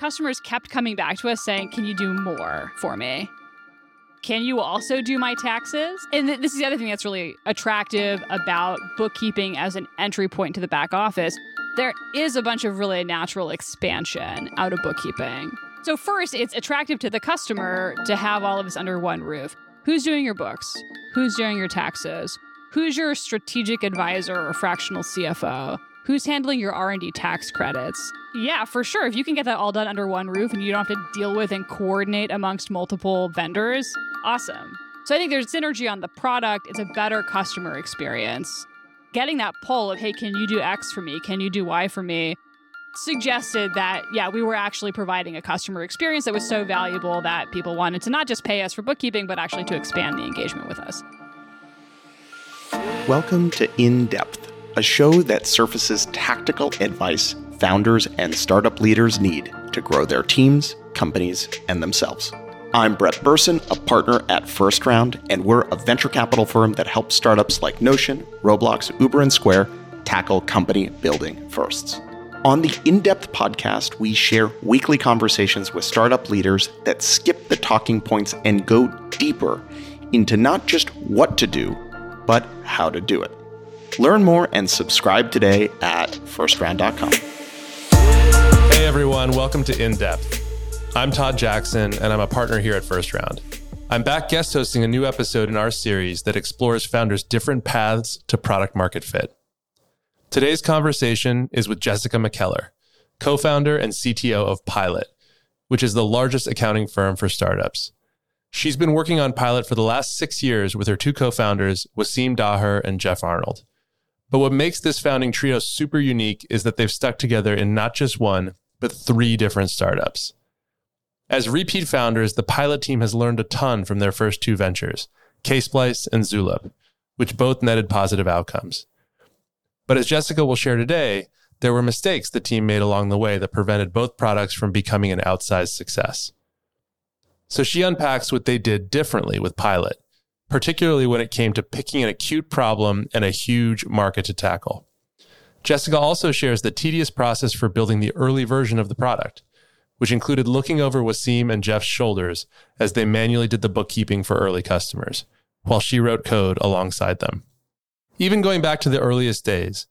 customers kept coming back to us saying, Can you do more for me? Can you also do my taxes? And th- this is the other thing that's really attractive about bookkeeping as an entry point to the back office. There is a bunch of really natural expansion out of bookkeeping. So, first, it's attractive to the customer to have all of this under one roof. Who's doing your books? Who's doing your taxes? Who's your strategic advisor or fractional CFO? Who's handling your R&D tax credits? Yeah, for sure. If you can get that all done under one roof and you don't have to deal with and coordinate amongst multiple vendors, awesome. So I think there's synergy on the product. It's a better customer experience. Getting that pull of, hey, can you do X for me? Can you do Y for me? suggested that, yeah, we were actually providing a customer experience that was so valuable that people wanted to not just pay us for bookkeeping, but actually to expand the engagement with us. Welcome to In Depth, a show that surfaces tactical advice founders and startup leaders need to grow their teams, companies, and themselves. I'm Brett Berson, a partner at First Round, and we're a venture capital firm that helps startups like Notion, Roblox, Uber, and Square tackle company building firsts. On the In Depth podcast, we share weekly conversations with startup leaders that skip the talking points and go deeper into not just what to do, but how to do it. Learn more and subscribe today at firstround.com. Hey everyone, welcome to In Depth. I'm Todd Jackson, and I'm a partner here at First Round. I'm back guest hosting a new episode in our series that explores founders' different paths to product market fit. Today's conversation is with Jessica McKellar, co founder and CTO of Pilot, which is the largest accounting firm for startups. She's been working on Pilot for the last six years with her two co founders, Waseem Daher and Jeff Arnold. But what makes this founding trio super unique is that they've stuck together in not just one, but three different startups. As repeat founders, the Pilot team has learned a ton from their first two ventures, Ksplice and Zulip, which both netted positive outcomes. But as Jessica will share today, there were mistakes the team made along the way that prevented both products from becoming an outsized success. So she unpacks what they did differently with Pilot, particularly when it came to picking an acute problem and a huge market to tackle. Jessica also shares the tedious process for building the early version of the product, which included looking over Waseem and Jeff's shoulders as they manually did the bookkeeping for early customers, while she wrote code alongside them. Even going back to the earliest days,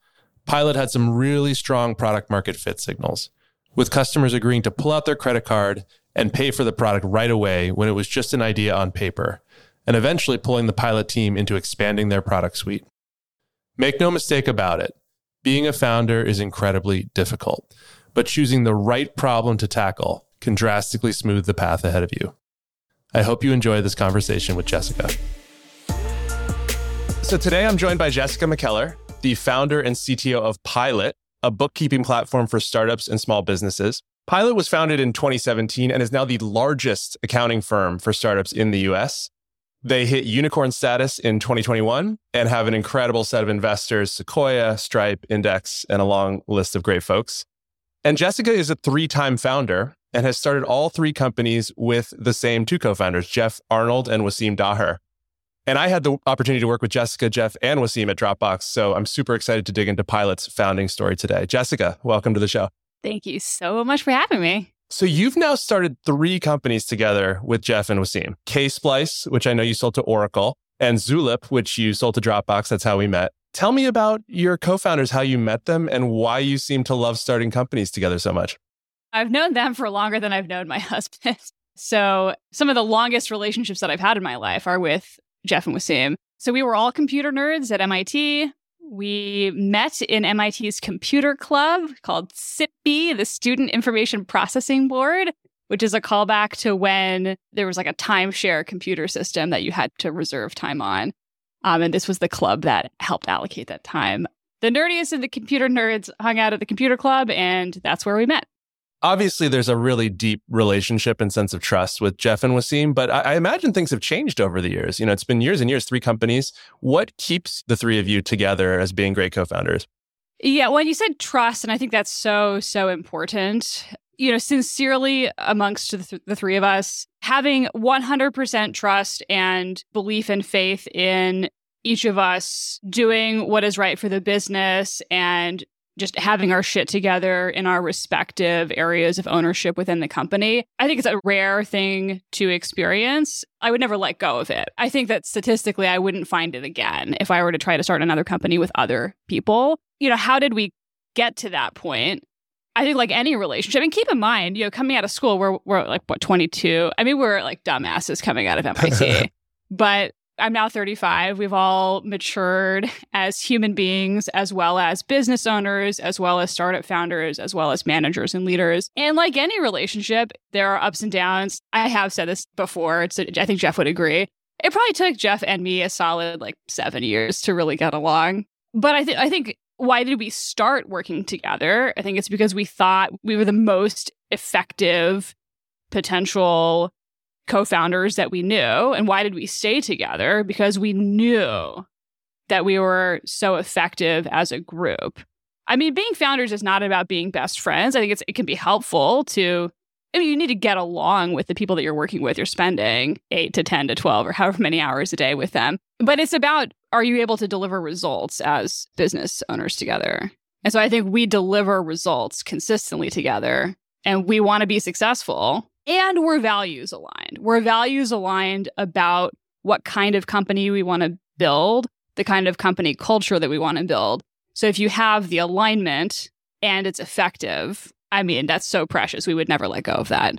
Pilot had some really strong product market fit signals, with customers agreeing to pull out their credit card and pay for the product right away when it was just an idea on paper, and eventually pulling the Pilot team into expanding their product suite. Make no mistake about it, being a founder is incredibly difficult, but choosing the right problem to tackle can drastically smooth the path ahead of you. I hope you enjoy this conversation with Jessica. So today I'm joined by Jessica McKellar, the founder and CTO of Pilot, a bookkeeping platform for startups and small businesses. Pilot was founded in 2017 and is now the largest accounting firm for startups in the US. They hit unicorn status in 2021 and have an incredible set of investors Sequoia, Stripe, Index, and a long list of great folks. And Jessica is a three time founder and has started all three companies with the same two co founders, Jeff Arnold and Waseem Daher. And I had the opportunity to work with Jessica, Jeff, and Waseem at Dropbox. So I'm super excited to dig into Pilot's founding story today. Jessica, welcome to the show. Thank you so much for having me. So you've now started three companies together with Jeff and Waseem. Ksplice, which I know you sold to Oracle, and Zulip, which you sold to Dropbox. That's how we met. Tell me about your co-founders, how you met them, and why you seem to love starting companies together so much. I've known them for longer than I've known my husband. So some of the longest relationships that I've had in my life are with Jeff and Waseem. So we were all computer nerds at MIT. We met in MIT's computer club called SIPB, the Student Information Processing Board, which is a callback to when there was like a timeshare computer system that you had to reserve time on. Um, and this was the club that helped allocate that time. The nerdiest of the computer nerds hung out at the computer club, and that's where we met obviously there's a really deep relationship and sense of trust with Jeff and Waseem, but I, I, imagine things have changed over the years. You know, it's been years and years, three companies. What keeps the three of you together as being great co-founders? Yeah, well, you said trust, and I think that's so, so important. You know, sincerely amongst the, th- the three of us, having 100% trust and belief and faith in each of us doing what is right for the business and just having our shit together in our respective areas of ownership within the company. I think it's a rare thing to experience. I would never let go of it. I think that statistically, I wouldn't find it again if I were to try to start another company with other people. You know, how did we get to that point? I think like any relationship, and keep in mind, you know, coming out of school, we're, we're like, what, 22? I mean, we're like dumbasses coming out of MIT. but I'm now 35. We've all matured as human beings, as well as business owners, as well as startup founders, as well as managers and leaders. And like any relationship, there are ups and downs. I have said this before. A, I think Jeff would agree. It probably took Jeff and me a solid like seven years to really get along. But I think I think why did we start working together? I think it's because we thought we were the most effective potential co founders that we knew. And why did we stay together? Because we knew that we were so effective as a group. I mean, being founders is not about being best friends. I think it's, it can be helpful to, I mean, you need to get along with the people that you're working with. You're spending eight to 10 to 12 or however many hours a day with them. But it's about are you able to deliver results as business owners together? And so I think we deliver results consistently together and we want to be successful and we're values aligned. We're values aligned about what kind of company we want to build, the kind of company culture that we want to build. So if you have the alignment and it's effective, I mean, that's so precious. We would never let go of that.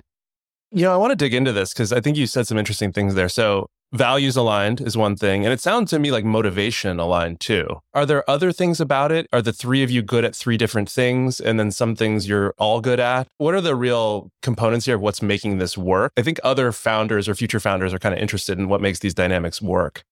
You know, I want to dig into this because I think you said some interesting things there. So values aligned is one thing. And it sounds to me like motivation aligned too. Are there other things about it? Are the three of you good at three different things and then some things you're all good at? What are the real components here of what's making this work? I think other founders or future founders are kind of interested in what makes these dynamics work.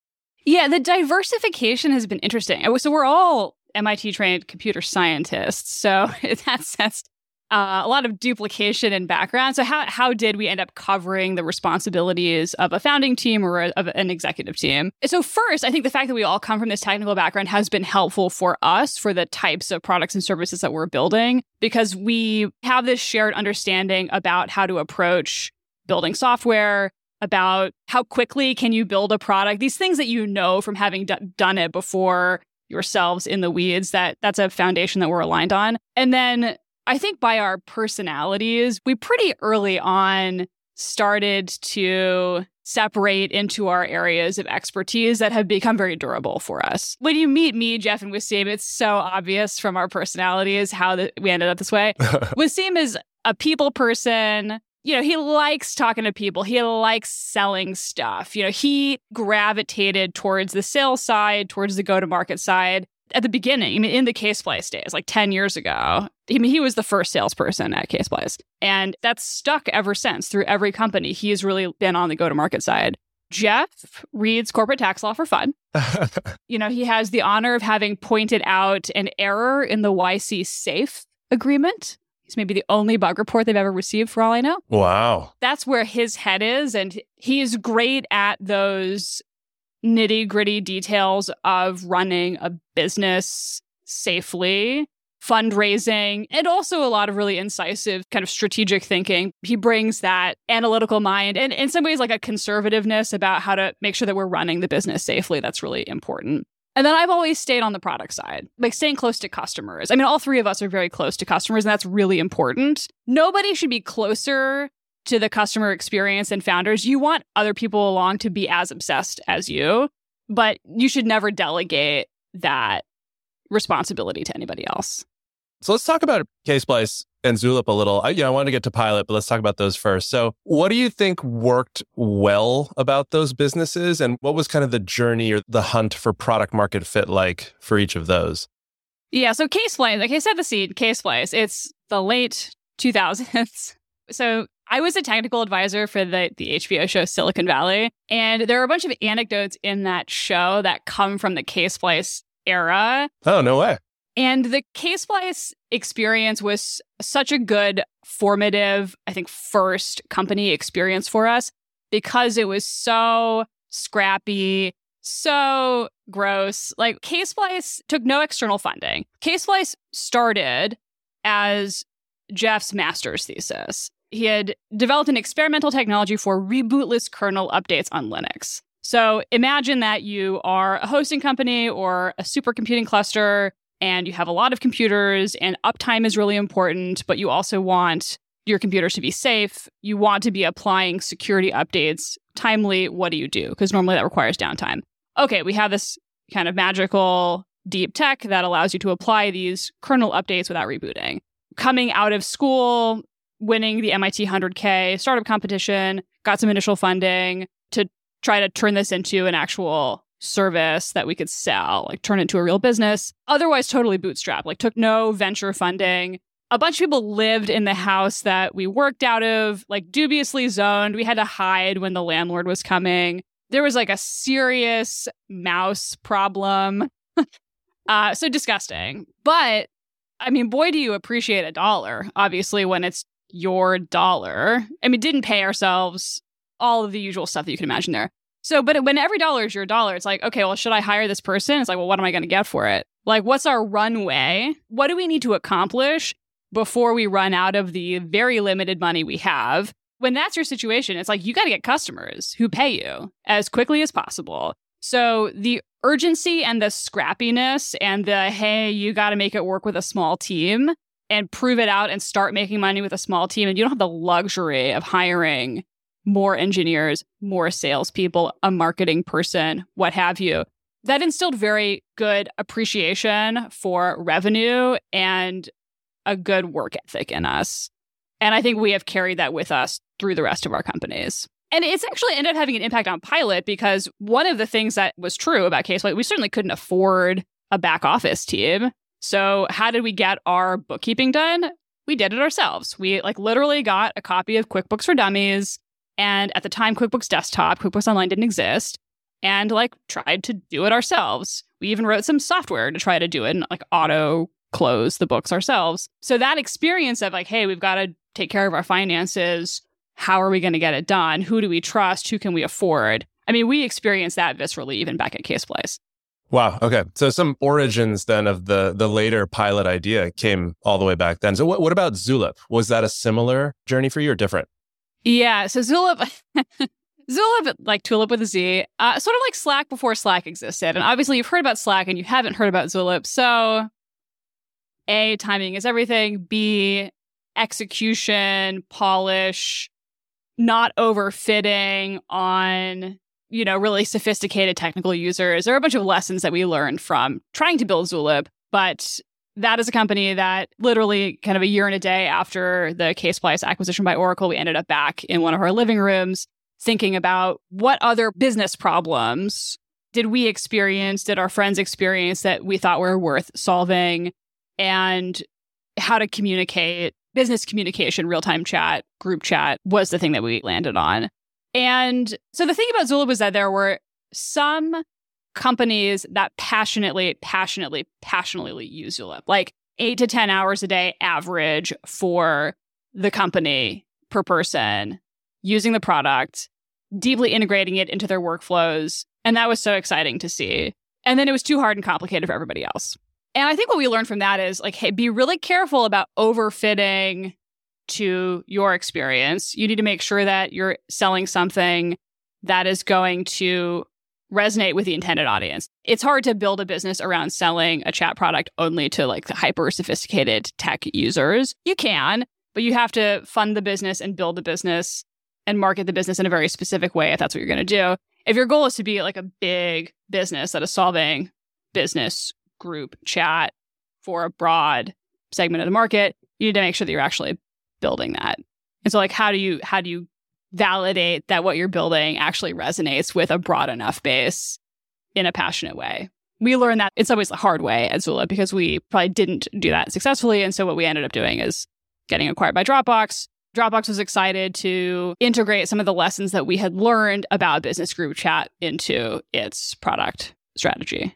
Yeah, the diversification has been interesting. So we're all MIT trained computer scientists. So in that sense, uh, a lot of duplication in background. So how how did we end up covering the responsibilities of a founding team or a, of an executive team? So first, I think the fact that we all come from this technical background has been helpful for us for the types of products and services that we're building because we have this shared understanding about how to approach building software, about how quickly can you build a product, these things that you know from having d- done it before yourselves in the weeds that that's a foundation that we're aligned on. And then I think by our personalities, we pretty early on started to separate into our areas of expertise that have become very durable for us. When you meet me, Jeff, and Waseem, it's so obvious from our personalities how the, we ended up this way. Waseem is a people person. You know, he likes talking to people. He likes selling stuff. You know, he gravitated towards the sales side, towards the go to market side at the beginning, I mean, in the Ksplice days, like 10 years ago, I mean, he was the first salesperson at Ksplice. And that's stuck ever since through every company. He's really been on the go to market side. Jeff reads corporate tax law for fun. you know, he has the honor of having pointed out an error in the YC SAFE agreement. He's maybe the only bug report they've ever received, for all I know. Wow. That's where his head is. And he's great at those nitty gritty details of running a business safely, fundraising, and also a lot of really incisive kind of strategic thinking. He brings that analytical mind and in some ways like a conservativeness about how to make sure that we're running the business safely. That's really important. And then I've always stayed on the product side, like staying close to customers. I mean, all three of us are very close to customers, and that's really important. Nobody should be closer to the customer experience and founders, you want other people along to be as obsessed as you, but you should never delegate that responsibility to anybody else. So let's talk about Ksplice and Zulip a little. I, you know, I want to get to Pilot, but let's talk about those first. So, what do you think worked well about those businesses, and what was kind of the journey or the hunt for product market fit like for each of those? Yeah, so Ksplice, like I said, the seed Ksplice, it's the late 2000s. So I was a technical advisor for the, the HBO show Silicon Valley. And there are a bunch of anecdotes in that show that come from the Ksplice era. Oh, no way. And the Ksplice experience was such a good, formative, I think, first company experience for us because it was so scrappy, so gross. Like, Ksplice took no external funding. Ksplice started as Jeff's master's thesis he had developed an experimental technology for rebootless kernel updates on Linux. So imagine that you are a hosting company or a supercomputing cluster and you have a lot of computers and uptime is really important, but you also want your computers to be safe. You want to be applying security updates timely. What do you do? Because normally that requires downtime. Okay, we have this kind of magical deep tech that allows you to apply these kernel updates without rebooting. Coming out of school, winning the MIT 100K startup competition, got some initial funding to try to turn this into an actual service that we could sell, like turn it into a real business. Otherwise, totally bootstrap, like took no venture funding. A bunch of people lived in the house that we worked out of, like dubiously zoned. We had to hide when the landlord was coming. There was like a serious mouse problem. uh, so disgusting. But I mean, boy, do you appreciate a dollar, obviously, when it's your dollar. I mean, didn't pay ourselves all of the usual stuff that you can imagine there. So, but when every dollar is your dollar, it's like, okay, well, should I hire this person? It's like, well, what am I going to get for it? Like, what's our runway? What do we need to accomplish before we run out of the very limited money we have? When that's your situation, it's like you got to get customers who pay you as quickly as possible. So, the urgency and the scrappiness and the, hey, you got to make it work with a small team and prove it out and start making money with a small team. And you don't have the luxury of hiring more engineers, more salespeople, a marketing person, what have you. That instilled very good appreciation for revenue and a good work ethic in us. And I think we have carried that with us through the rest of our companies. And it's actually ended up having an impact on Pilot because one of the things that was true about Ksplice, we certainly couldn't afford a back office team. So, how did we get our bookkeeping done? We did it ourselves. We like literally got a copy of QuickBooks for Dummies, and at the time, QuickBooks Desktop, QuickBooks Online didn't exist, and like tried to do it ourselves. We even wrote some software to try to do it and like auto close the books ourselves. So that experience of like, hey, we've got to take care of our finances. How are we going to get it done? Who do we trust? Who can we afford? I mean, we experienced that viscerally even back at Ksplice. Wow. Okay. So some origins then of the the later pilot idea came all the way back then. So what, what about Zulip? Was that a similar journey for you or different? Yeah. So Zulip, Zulip, like Tulip with a Z, uh, sort of like Slack before Slack existed. And obviously, you've heard about Slack and you haven't heard about Zulip. So, A, timing is everything. B, execution, polish, not overfitting on, you know, really sophisticated technical users. There are a bunch of lessons that we learned from trying to build Zulip, but that is a company that literally kind of a year and a day after the Ksplice acquisition by Oracle, we ended up back in one of our living rooms thinking about what other business problems did we experience, did our friends experience that we thought were worth solving, and how to communicate. Business communication, real time chat, group chat was the thing that we landed on. And so the thing about Zulip was that there were some companies that passionately, passionately, passionately use Zulip, like eight to 10 hours a day average for the company per person using the product, deeply integrating it into their workflows. And that was so exciting to see. And then it was too hard and complicated for everybody else. And I think what we learned from that is like, hey, be really careful about overfitting to your experience. You need to make sure that you're selling something that is going to resonate with the intended audience. It's hard to build a business around selling a chat product only to like the hyper sophisticated tech users. You can, but you have to fund the business and build the business and market the business in a very specific way if that's what you're going to do. If your goal is to be like a big business that is solving business group chat for a broad segment of the market, you need to make sure that you're actually building that. And so like how do you how do you validate that what you're building actually resonates with a broad enough base in a passionate way. We learned that in some ways the hard way at Zulip because we probably didn't do that successfully. And so what we ended up doing is getting acquired by Dropbox. Dropbox was excited to integrate some of the lessons that we had learned about business group chat into its product strategy.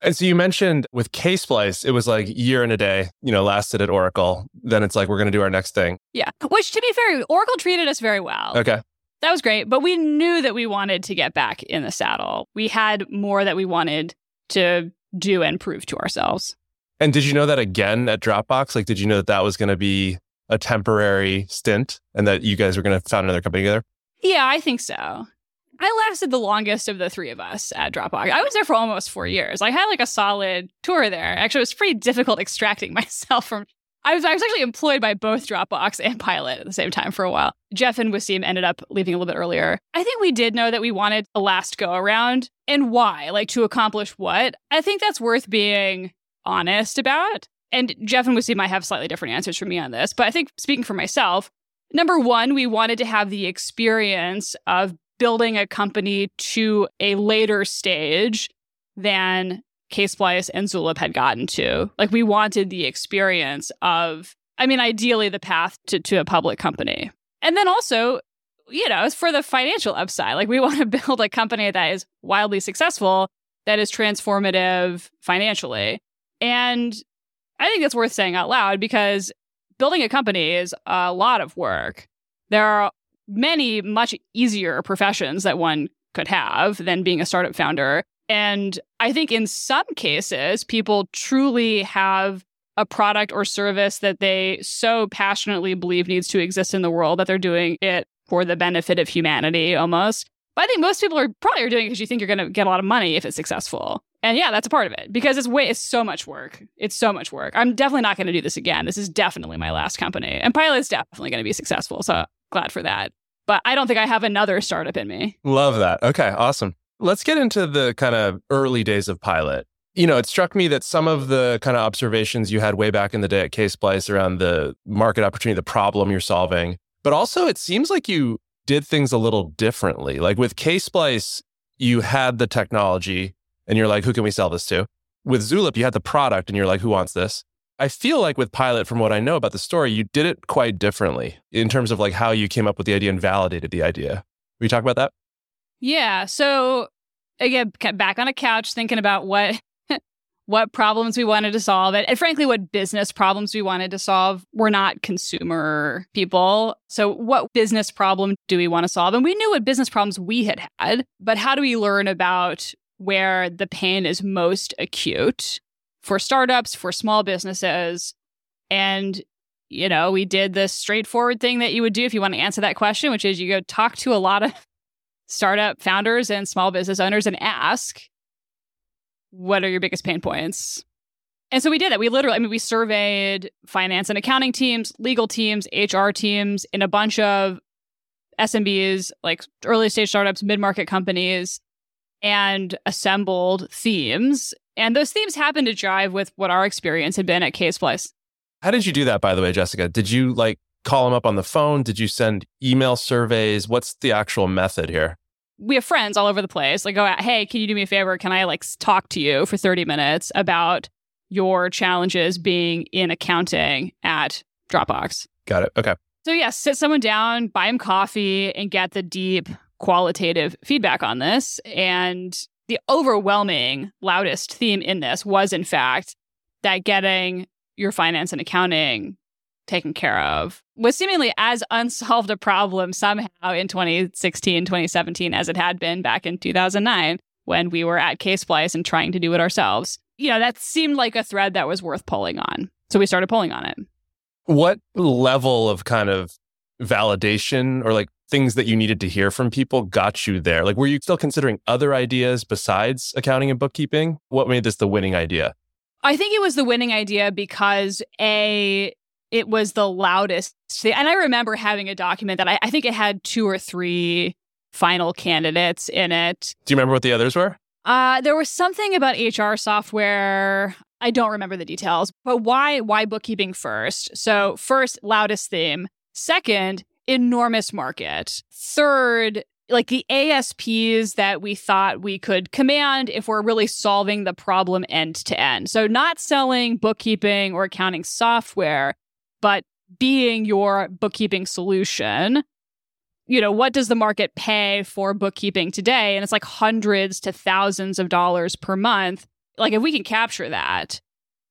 And so you mentioned with Ksplice, it was like year and a day, you know, lasted at Oracle. Then it's like, we're going to do our next thing. Yeah. Which to be fair, Oracle treated us very well. Okay. That was great. But we knew that we wanted to get back in the saddle. We had more that we wanted to do and prove to ourselves. And did you know that again at Dropbox? Like, did you know that that was going to be a temporary stint and that you guys were going to found another company together? Yeah, I think so I lasted the longest of the three of us at Dropbox. I was there for almost four years. I had like a solid tour there. Actually, it was pretty difficult extracting myself from. I was, I was actually employed by both Dropbox and Pilot at the same time for a while. Jeff and Waseem ended up leaving a little bit earlier. I think we did know that we wanted a last go around and why, like to accomplish what. I think that's worth being honest about. And Jeff and Waseem might have slightly different answers for me on this, but I think speaking for myself, number one, we wanted to have the experience of building a company to a later stage than Ksplice and Zulip had gotten to. Like we wanted the experience of, I mean, ideally the path to, to a public company. And then also, you know, for the financial upside. Like we want to build a company that is wildly successful, that is transformative financially. And I think that's worth saying out loud because building a company is a lot of work. There are many much easier professions that one could have than being a startup founder. And I think in some cases, people truly have a product or service that they so passionately believe needs to exist in the world that they're doing it for the benefit of humanity almost. But I think most people are probably are doing it because you think you're going to get a lot of money if it's successful. And yeah, that's a part of it because it's way it's so much work. It's so much work. I'm definitely not going to do this again. This is definitely my last company. And Pilot's definitely going to be successful. So glad for that but I don't think I have another startup in me. Love that. Okay, awesome. Let's get into the kind of early days of Pilot. You know, it struck me that some of the kind of observations you had way back in the day at Ksplice around the market opportunity, the problem you're solving, but also it seems like you did things a little differently. Like with Ksplice, you had the technology and you're like, who can we sell this to? With Zulip, you had the product and you're like, who wants this? I feel like with Pilot, from what I know about the story, you did it quite differently in terms of like how you came up with the idea and validated the idea. Will you talk about that? Yeah. So again, back on a couch thinking about what what problems we wanted to solve and, and frankly what business problems we wanted to solve. We're not consumer people. So what business problem do we want to solve? And we knew what business problems we had had, but how do we learn about where the pain is most acute? For startups, for small businesses. And, you know, we did the straightforward thing that you would do if you want to answer that question, which is you go talk to a lot of startup founders and small business owners and ask, what are your biggest pain points? And so we did that. We literally, I mean, we surveyed finance and accounting teams, legal teams, HR teams in a bunch of SMBs, like early stage startups, mid market companies, and assembled themes and those themes happen to jive with what our experience had been at Ksplice. How did you do that, by the way, Jessica? Did you like call them up on the phone? Did you send email surveys? What's the actual method here? We have friends all over the place. Like, go, out, hey, can you do me a favor? Can I like talk to you for 30 minutes about your challenges being in accounting at Dropbox? Got it. Okay. So, yeah, sit someone down, buy them coffee, and get the deep qualitative feedback on this. And the overwhelming loudest theme in this was in fact that getting your finance and accounting taken care of was seemingly as unsolved a problem somehow in 2016 2017 as it had been back in 2009 when we were at Ksplice and trying to do it ourselves. You know that seemed like a thread that was worth pulling on. So we started pulling on it. What level of kind of validation or like things that you needed to hear from people got you there? Like, were you still considering other ideas besides accounting and bookkeeping? What made this the winning idea? I think it was the winning idea because A, it was the loudest. And I remember having a document that I, I think it had two or three final candidates in it. Do you remember what the others were? Uh, there was something about HR software. I don't remember the details, but why why bookkeeping first? So first, loudest theme. Second, enormous market. Third, like the ASPs that we thought we could command if we're really solving the problem end to end. So, not selling bookkeeping or accounting software, but being your bookkeeping solution. You know, what does the market pay for bookkeeping today? And it's like hundreds to thousands of dollars per month. Like, if we can capture that,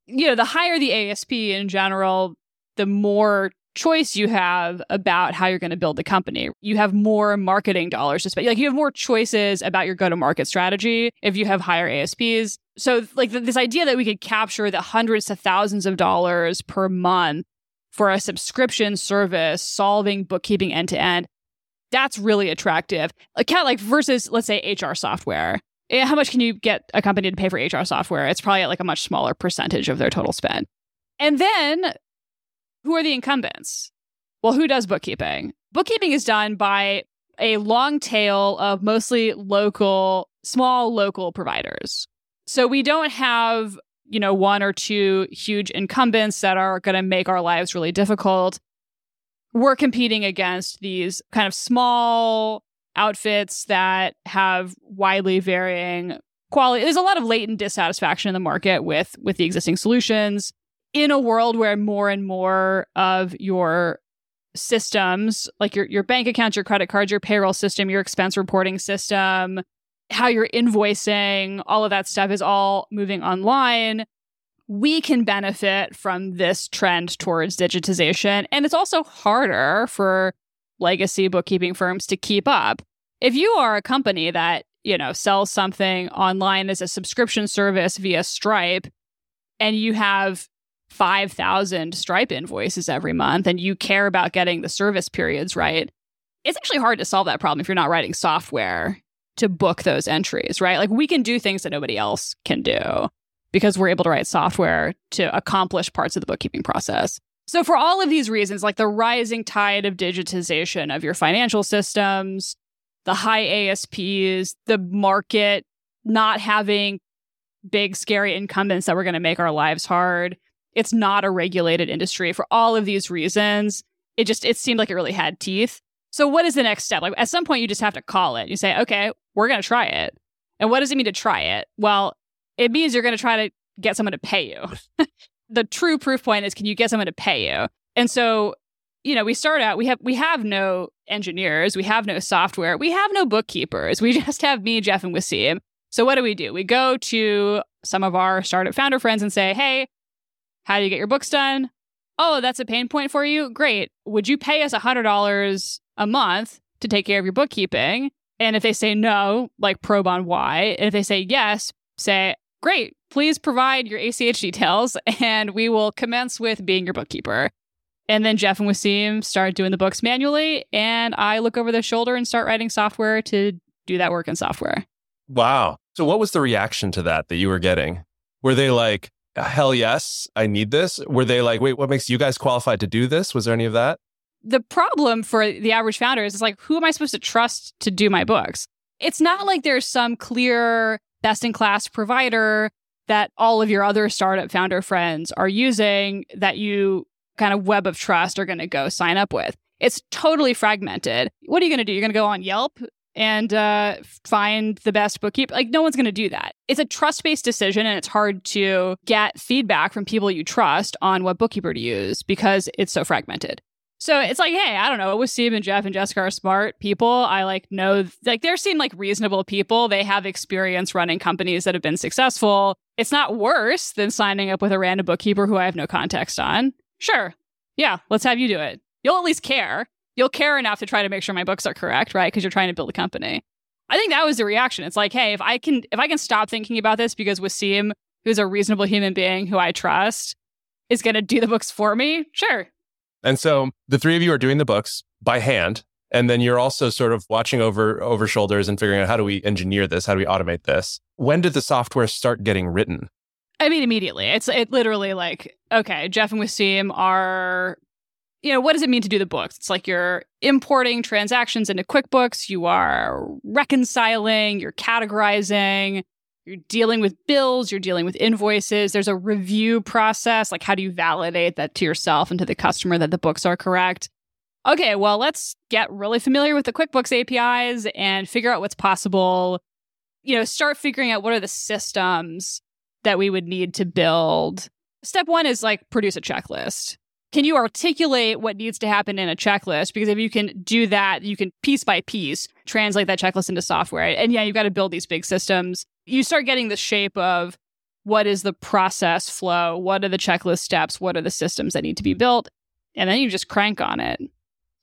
you know, the higher the ASP in general, the more choice you have about how you're going to build the company. You have more marketing dollars to spend. Like you have more choices about your go to market strategy if you have higher ASPs. So like th- this idea that we could capture the hundreds to thousands of dollars per month for a subscription service solving bookkeeping end to end That's really attractive. Like, of like versus, let's say, HR software. Eh, How much can you get a company to pay for HR software? It's probably at like a much smaller percentage of their total spend. And then who are the incumbents? Well, who does bookkeeping? Bookkeeping is done by a long tail of mostly local, small local providers. So we don't have, you know, one or two huge incumbents that are going to make our lives really difficult. We're competing against these kind of small outfits that have widely varying quality. There's a lot of latent dissatisfaction in the market with with the existing solutions in a world where more and more of your systems like your your bank accounts, your credit cards, your payroll system, your expense reporting system, how you're invoicing, all of that stuff is all moving online. We can benefit from this trend towards digitization. And it's also harder for legacy bookkeeping firms to keep up. If you are a company that, you know, sells something online as a subscription service via Stripe and you have 5,000 Stripe invoices every month and you care about getting the service periods right, it's actually hard to solve that problem if you're not writing software to book those entries, right? Like we can do things that nobody else can do because we're able to write software to accomplish parts of the bookkeeping process. So, for all of these reasons, like the rising tide of digitization of your financial systems, the high ASPs, the market not having big, scary incumbents that were going to make our lives hard, it's not a regulated industry. For all of these reasons, it just it seemed like it really had teeth. So, what is the next step? Like, at some point, you just have to call it. You say, okay, we're going to try it. And what does it mean to try it? Well, it means you're going to try to get someone to pay you. the true proof point is can you get someone to pay you? And so, you know, we start out, we have we have no engineers, we have no software, we have no bookkeepers. We just have me, Jeff, and Waseem. So what do we do? We go to some of our startup founder friends and say, hey, how do you get your books done? Oh, that's a pain point for you? Great. Would you pay us $100 a month to take care of your bookkeeping? And if they say no, like probe on why. And if they say yes, say, great, please provide your ACH details and we will commence with being your bookkeeper. And then Jeff and Waseem start doing the books manually. And I look over their shoulder and start writing software to do that work in software. Wow. So, what was the reaction to that that you were getting? Were they like, hell yes, I need this? Were they like, wait, what makes you guys qualified to do this? Was there any of that? The problem for the average founder is it's like, who am I supposed to trust to do my books? It's not like there's some clear best in class provider that all of your other startup founder friends are using that you kind of web of trust are going to go sign up with. It's totally fragmented. What are you going to do? You're going to go on Yelp and uh, find the best bookkeeper. Like, no one's going to do that. It's a trust based decision, and it's hard to get feedback from people you trust on what bookkeeper to use because it's so fragmented. So it's like, hey, I don't know. Waseem and Jeff and Jessica are smart people. I like know, like, they seem like reasonable people. They have experience running companies that have been successful. It's not worse than signing up with a random bookkeeper who I have no context on. Sure. Yeah, let's have you do it. You'll at least care you'll care enough to try to make sure my books are correct, right? Because you're trying to build a company. I think that was the reaction. It's like, hey, if I can if I can stop thinking about this because Waseem, who's a reasonable human being who I trust, is gonna do the books for me, sure. And so the three of you are doing the books by hand. And then you're also sort of watching over over shoulders and figuring out how do we engineer this? How do we automate this? When did the software start getting written? I mean, immediately. It's it literally like, okay, Jeff and Waseem are you know, what does it mean to do the books? It's like you're importing transactions into QuickBooks, you are reconciling, you're categorizing, you're dealing with bills, you're dealing with invoices. There's a review process. Like, how do you validate that to yourself and to the customer that the books are correct? Okay, well, let's get really familiar with the QuickBooks APIs and figure out what's possible. You know, start figuring out what are the systems that we would need to build. Step one is like produce a checklist can you articulate what needs to happen in a checklist? Because if you can do that, you can piece by piece translate that checklist into software. And yeah, you've got to build these big systems. You start getting the shape of what is the process flow? What are the checklist steps? What are the systems that need to be built? And then you just crank on it.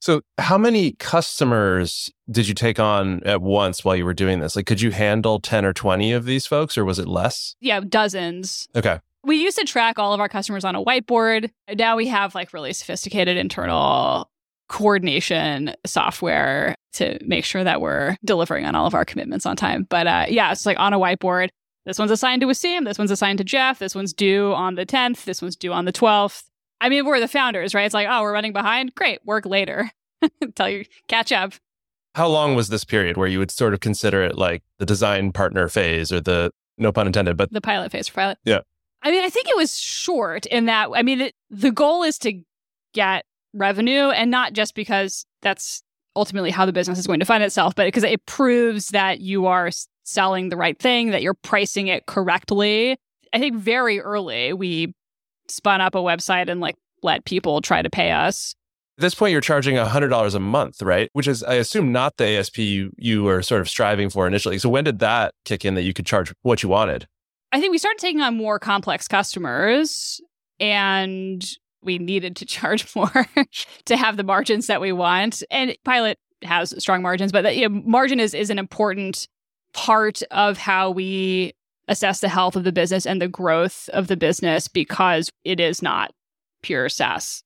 So, how many customers did you take on at once while you were doing this? Like, could you handle 10 or 20 of these folks, or was it less? Yeah, dozens. Okay. We used to track all of our customers on a whiteboard. Now we have like really sophisticated internal coordination software to make sure that we're delivering on all of our commitments on time. But uh, yeah, it's like on a whiteboard. This one's assigned to Waseem. This one's assigned to Jeff. This one's due on the 10th. This one's due on the 12th. I mean, we're the founders, right? It's like, oh, we're running behind. Great, work later. Tell you, catch up. How long was this period where you would sort of consider it like the design partner phase or the, no pun intended, but the pilot phase for pilot? Yeah. I mean, I think it was short in that, I mean, it, the goal is to get revenue and not just because that's ultimately how the business is going to fund itself, but because it proves that you are selling the right thing, that you're pricing it correctly. I think very early we spun up a website and like let people try to pay us. At this point, you're charging $100 a month, right? Which is, I assume, not the ASP you, you were sort of striving for initially. So when did that kick in that you could charge what you wanted? I think we started taking on more complex customers and we needed to charge more to have the margins that we want. And Pilot has strong margins, but that, you know, margin is, is an important part of how we assess the health of the business and the growth of the business because it is not pure SaaS.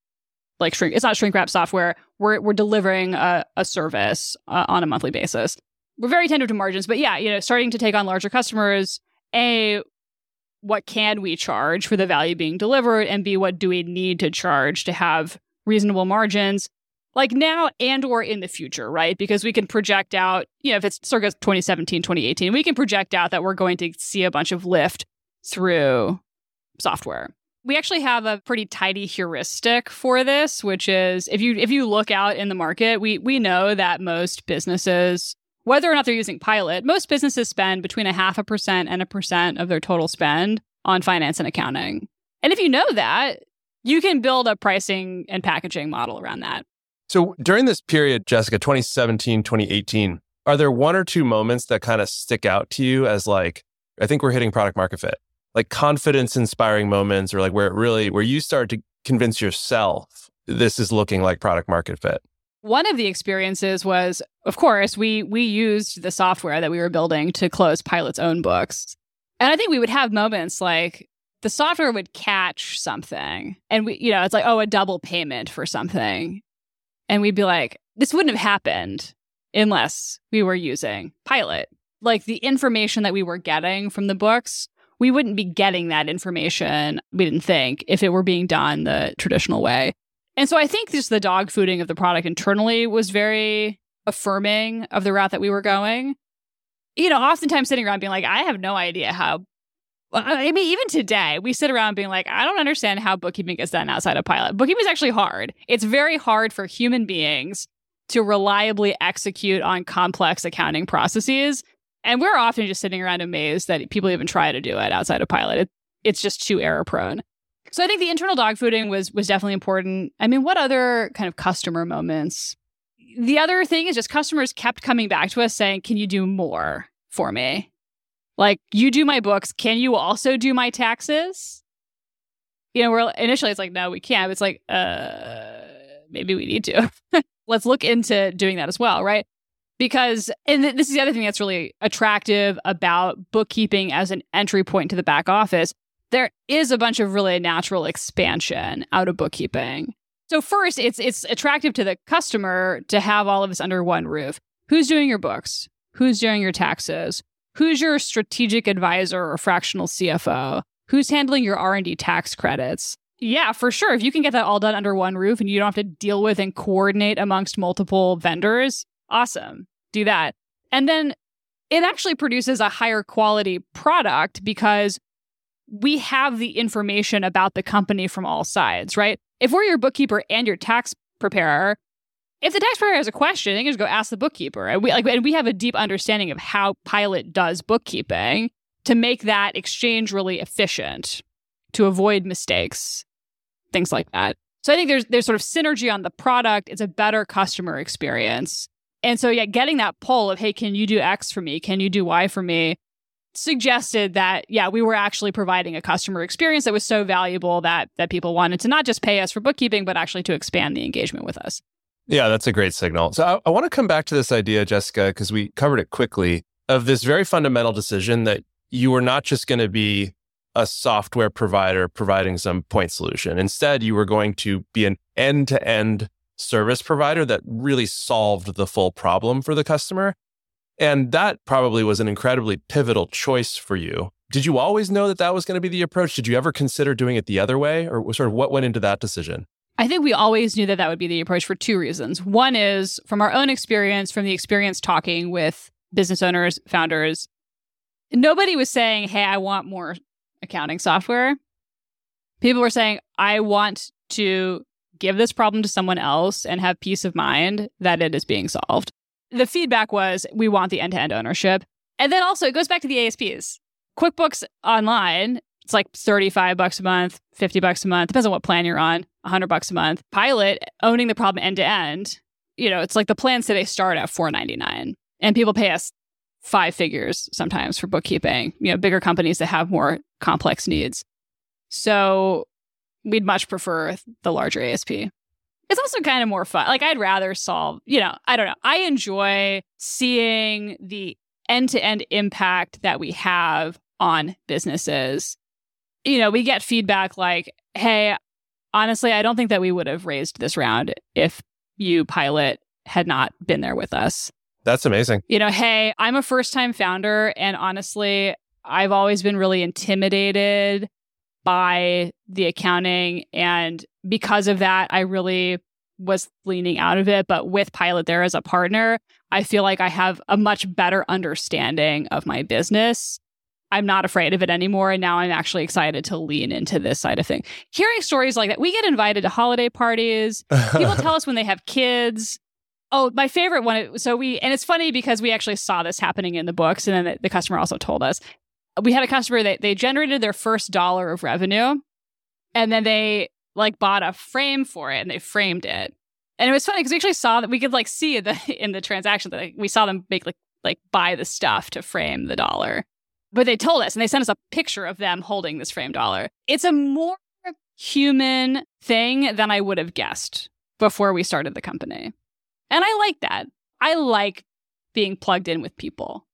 Like shrink, it's not shrink wrap software. We're we're delivering a, a service uh, on a monthly basis. We're very attentive to margins, but yeah, you know, starting to take on larger customers. A, what can we charge for the value being delivered, and B, what do we need to charge to have reasonable margins? like now and or in the future, right? Because we can project out, you know, if it's circa 2017, 2018, we can project out that we're going to see a bunch of lift through software. We actually have a pretty tidy heuristic for this, which is if you if you look out in the market, we we know that most businesses whether or not they're using pilot, most businesses spend between a half a percent and a percent of their total spend on finance and accounting. And if you know that, you can build a pricing and packaging model around that. So during this period, Jessica, 2017, 2018, are there one or two moments that kind of stick out to you as like, I think we're hitting product market fit, like confidence inspiring moments or like where it really, where you start to convince yourself this is looking like product market fit? One of the experiences was, of course, we we used the software that we were building to close Pilot's own books. And I think we would have moments like the software would catch something and we, you know, it's like, oh, a double payment for something and we'd be like, this wouldn't have happened unless we were using Pilot. Like the information that we were getting from the books, we wouldn't be getting that information, we didn't think, if it were being done the traditional way. And so I think just the dog fooding of the product internally was very affirming of the route that we were going. You know, oftentimes sitting around being like, I have no idea how I mean, even today, we sit around being like, I don't understand how bookkeeping is done outside of Pilot. Bookkeeping is actually hard. It's very hard for human beings to reliably execute on complex accounting processes. And we're often just sitting around amazed that people even try to do it outside of Pilot. It, it's just too error prone. So I think the internal dogfooding was was definitely important. I mean, what other kind of customer moments? The other thing is just customers kept coming back to us saying, "Can you do more for me?" Like, you do my books. Can you also do my taxes? You know, we're initially it's like, no, we can't. It's like, uh, maybe we need to. Let's look into doing that as well, right? Because, and th- this is the other thing that's really attractive about bookkeeping as an entry point to the back office. There is a bunch of really natural expansion out of bookkeeping. So first, it's it's attractive to the customer to have all of this under one roof. Who's doing your books? Who's doing your taxes? Who's your strategic advisor or fractional CFO? Who's handling your R&D tax credits? Yeah, for sure. If you can get that all done under one roof and you don't have to deal with and coordinate amongst multiple vendors, awesome. Do that. And then it actually produces a higher quality product because we have the information about the company from all sides, right? If we're your bookkeeper and your tax preparer, if the tax preparer has a question, they can just go ask the bookkeeper. And we like and we have a deep understanding of how Pilot does bookkeeping to make that exchange really efficient, to avoid mistakes, things like that. So I think there's there's sort of synergy on the product. It's a better customer experience. And so yeah, getting that pull of, hey, can you do X for me? Can you do Y for me? Suggested that yeah we were actually providing a customer experience that was so valuable that that people wanted to not just pay us for bookkeeping but actually to expand the engagement with us yeah, that's a great signal. So I, I want to come back to this idea, Jessica, because we covered it quickly, of this very fundamental decision that you were not just going to be a software provider providing some point solution. Instead, you were going to be an end to end service provider that really solved the full problem for the customer. And that probably was an incredibly pivotal choice for you. Did you always know that that was going to be the approach? Did you ever consider doing it the other way? Or sort of what went into that decision? I think we always knew that that would be the approach for two reasons. One is from our own experience, from the experience talking with business owners, founders, nobody was saying, Hey, I want more accounting software. People were saying, I want to give this problem to someone else and have peace of mind that it is being solved. The feedback was, We want the end to end ownership. And then also, it goes back to the ASPs. QuickBooks Online, it's like 35 bucks a month, 50 bucks a month, depends on what plan you're on, 100 bucks a month. Pilot, owning the problem end to end, you know, it's like the plans today start at 499 and people pay us five figures sometimes for bookkeeping, you know, bigger companies that have more complex needs. So we'd much prefer the larger ASP. It's also kind of more fun. Like I'd rather solve, you know, I don't know. I enjoy seeing the end to end impact that we have on businesses. You know, we get feedback like, hey, honestly, I don't think that we would have raised this round if you pilot had not been there with us. That's amazing. You know, hey, I'm a first time founder. And honestly, I've always been really intimidated by the accounting. And because of that, I really was leaning out of it. But with Pilot there as a partner, I feel like I have a much better understanding of my business. I'm not afraid of it anymore. And now I'm actually excited to lean into this side of things. Hearing stories like that, we get invited to holiday parties. People tell us when they have kids. Oh, my favorite one. So we, and it's funny because we actually saw this happening in the books. And then the, the customer also told us. We had a customer that they generated their first dollar of revenue and then they like bought a frame for it and they framed it. And it was funny because we actually saw that we could like see the in the transaction that like, we saw them make like like buy the stuff to frame the dollar. But they told us and they sent us a picture of them holding this frame dollar. It's a more human thing than I would have guessed before we started the company. And I like that. I like being plugged in with people.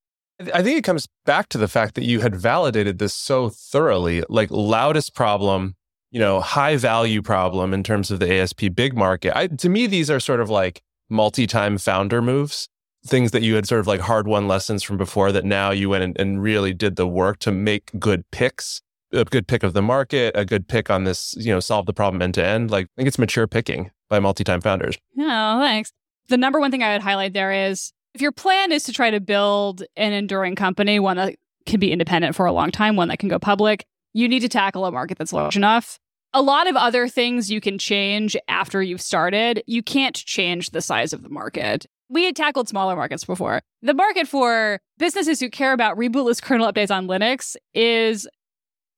I think it comes back to the fact that you had validated this so thoroughly, like loudest problem, you know, high value problem in terms of the ASP big market. I, to me, these are sort of like multi time founder moves, things that you had sort of like hard won lessons from before that now you went and, and really did the work to make good picks, a good pick of the market, a good pick on this, you know, solve the problem end to end. Like, I think it's mature picking by multi time founders. Oh, thanks. The number one thing I would highlight there is if your plan is to try to build an enduring company, one that can be independent for a long time, one that can go public, you need to tackle a market that's large enough. A lot of other things you can change after you've started. You can't change the size of the market. We had tackled smaller markets before. The market for businesses who care about rebootless kernel updates on Linux is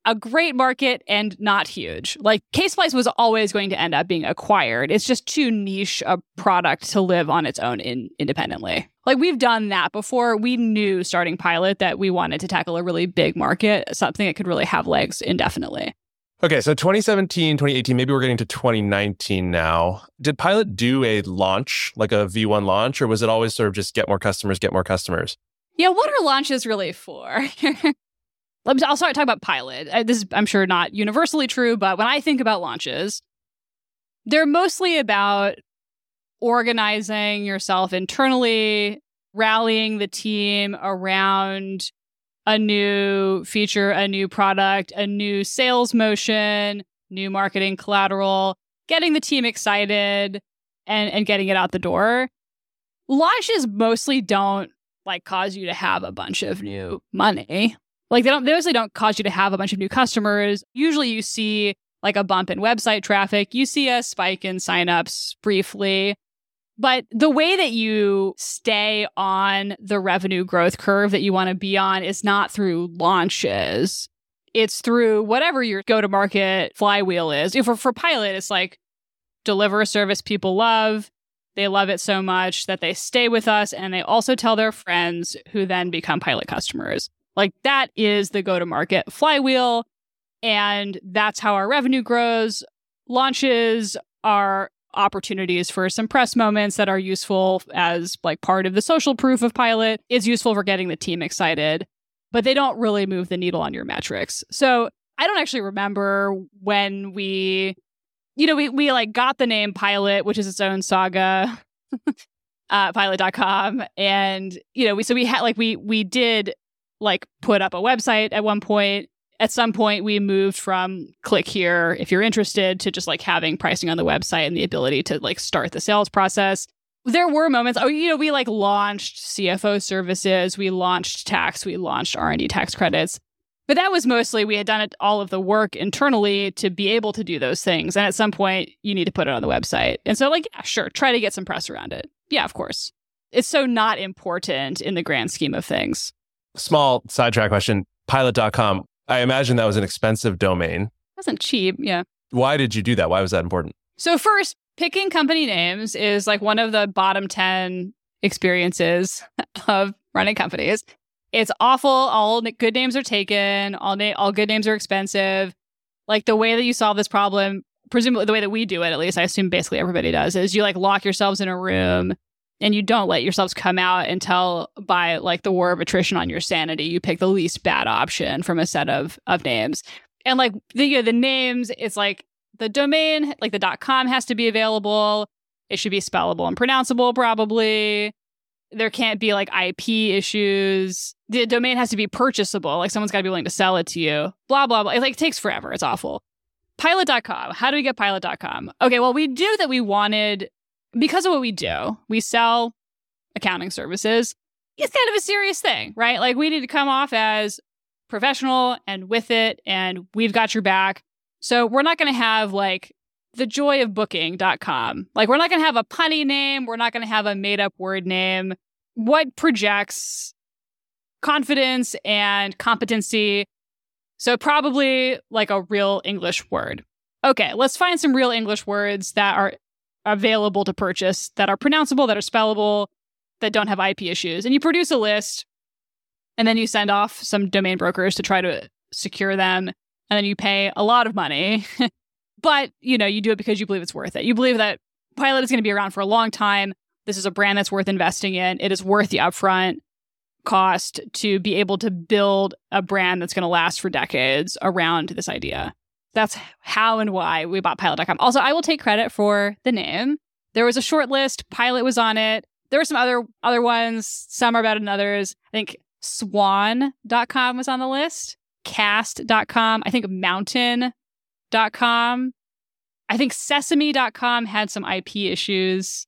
a great market and not huge. Like Ksplice was always going to end up being acquired. It's just too niche a product to live on its own in, independently. Like we've done that before. We knew starting Pilot that we wanted to tackle a really big market, something that could really have legs indefinitely. Okay, so 2017, 2018, maybe we're getting to 2019 now. Did Pilot do a launch, like a V1 launch, or was it always sort of just get more customers, get more customers? Yeah, what are launches really for? I'll start talking about Pilot. Uh, this is, I'm sure, not universally true, but when I think about launches, they're mostly about organizing yourself internally, rallying the team around a new feature, a new product, a new sales motion, new marketing collateral, getting the team excited and, and getting it out the door. Launches mostly don't like cause you to have a bunch of new money. Like they don't they mostly don't cause you to have a bunch of new customers. Usually you see like a bump in website traffic, you see a spike in signups briefly. But the way that you stay on the revenue growth curve that you want to be on is not through launches. It's through whatever your go to market flywheel is. For, for Pilot, it's like deliver a service people love. They love it so much that they stay with us and they also tell their friends who then become Pilot customers. Like that is the go to market flywheel. And that's how our revenue grows. Launches are opportunities for some press moments that are useful as like part of the social proof of pilot is useful for getting the team excited but they don't really move the needle on your metrics so i don't actually remember when we you know, we, we like got the name Pilot, which is its own saga, uh, pilot.com. And, you know, we, so we had like, we, we did like put up a website at one point. At some point, we moved from click here if you're interested to just like having pricing on the website and the ability to like start the sales process. There were moments, oh, you know, we like launched CFO services, we launched tax, we launched R&D tax credits. But that was mostly we had done it, all of the work internally to be able to do those things. And at some point, you need to put it on the website. And so, like, yeah, sure, try to get some press around it. Yeah, of course. It's so not important in the grand scheme of things. Small sidetrack question pilot.com. I imagine that was an expensive domain. It wasn't cheap. Yeah. Why did you do that? Why was that important? So, first, picking company names is like one of the bottom 10 experiences of running companies. It's awful. All good names are taken. All na- all good names are expensive. Like the way that you solve this problem, presumably the way that we do it, at least I assume basically everybody does, is you like lock yourselves in a room and you don't let yourselves come out until by like the war of attrition on your sanity, you pick the least bad option from a set of of names. And like the you know, the names, it's like the domain, like the dot .com has to be available. It should be spellable and pronounceable, probably there can't be like IP issues. The domain has to be purchasable. Like someone's got to be willing to sell it to you. Blah, blah, blah. It like takes forever. It's awful. Pilot.com. How do we get pilot.com? Okay, well, we do that we wanted because of what we do. We sell accounting services. It's kind of a serious thing, right? Like we need to come off as professional and with it, and we've got your back. So we're not going to have like thejoyofbooking.com. Like, we're not going to have a punny name. We're not going to have a made up word name. What projects confidence and competency? So, probably like a real English word. Okay, let's find some real English words that are available to purchase, that are pronounceable, that are spellable, that don't have IP issues. And you produce a list, and then you send off some domain brokers to try to secure them. And then you pay a lot of money But, you know, you do it because you believe it's worth it. You believe that Pilot is going to be around for a long time. This is a brand that's worth investing in. It is worth the upfront cost to be able to build a brand that's going to last for decades around this idea. That's how and why we bought pilot.com. Also, I will take credit for the name. There was a short list, Pilot was on it. There were some other other ones, some are better than others. I think swan.com was on the list, cast.com, I think mountain com. I think sesame.com had some IP issues,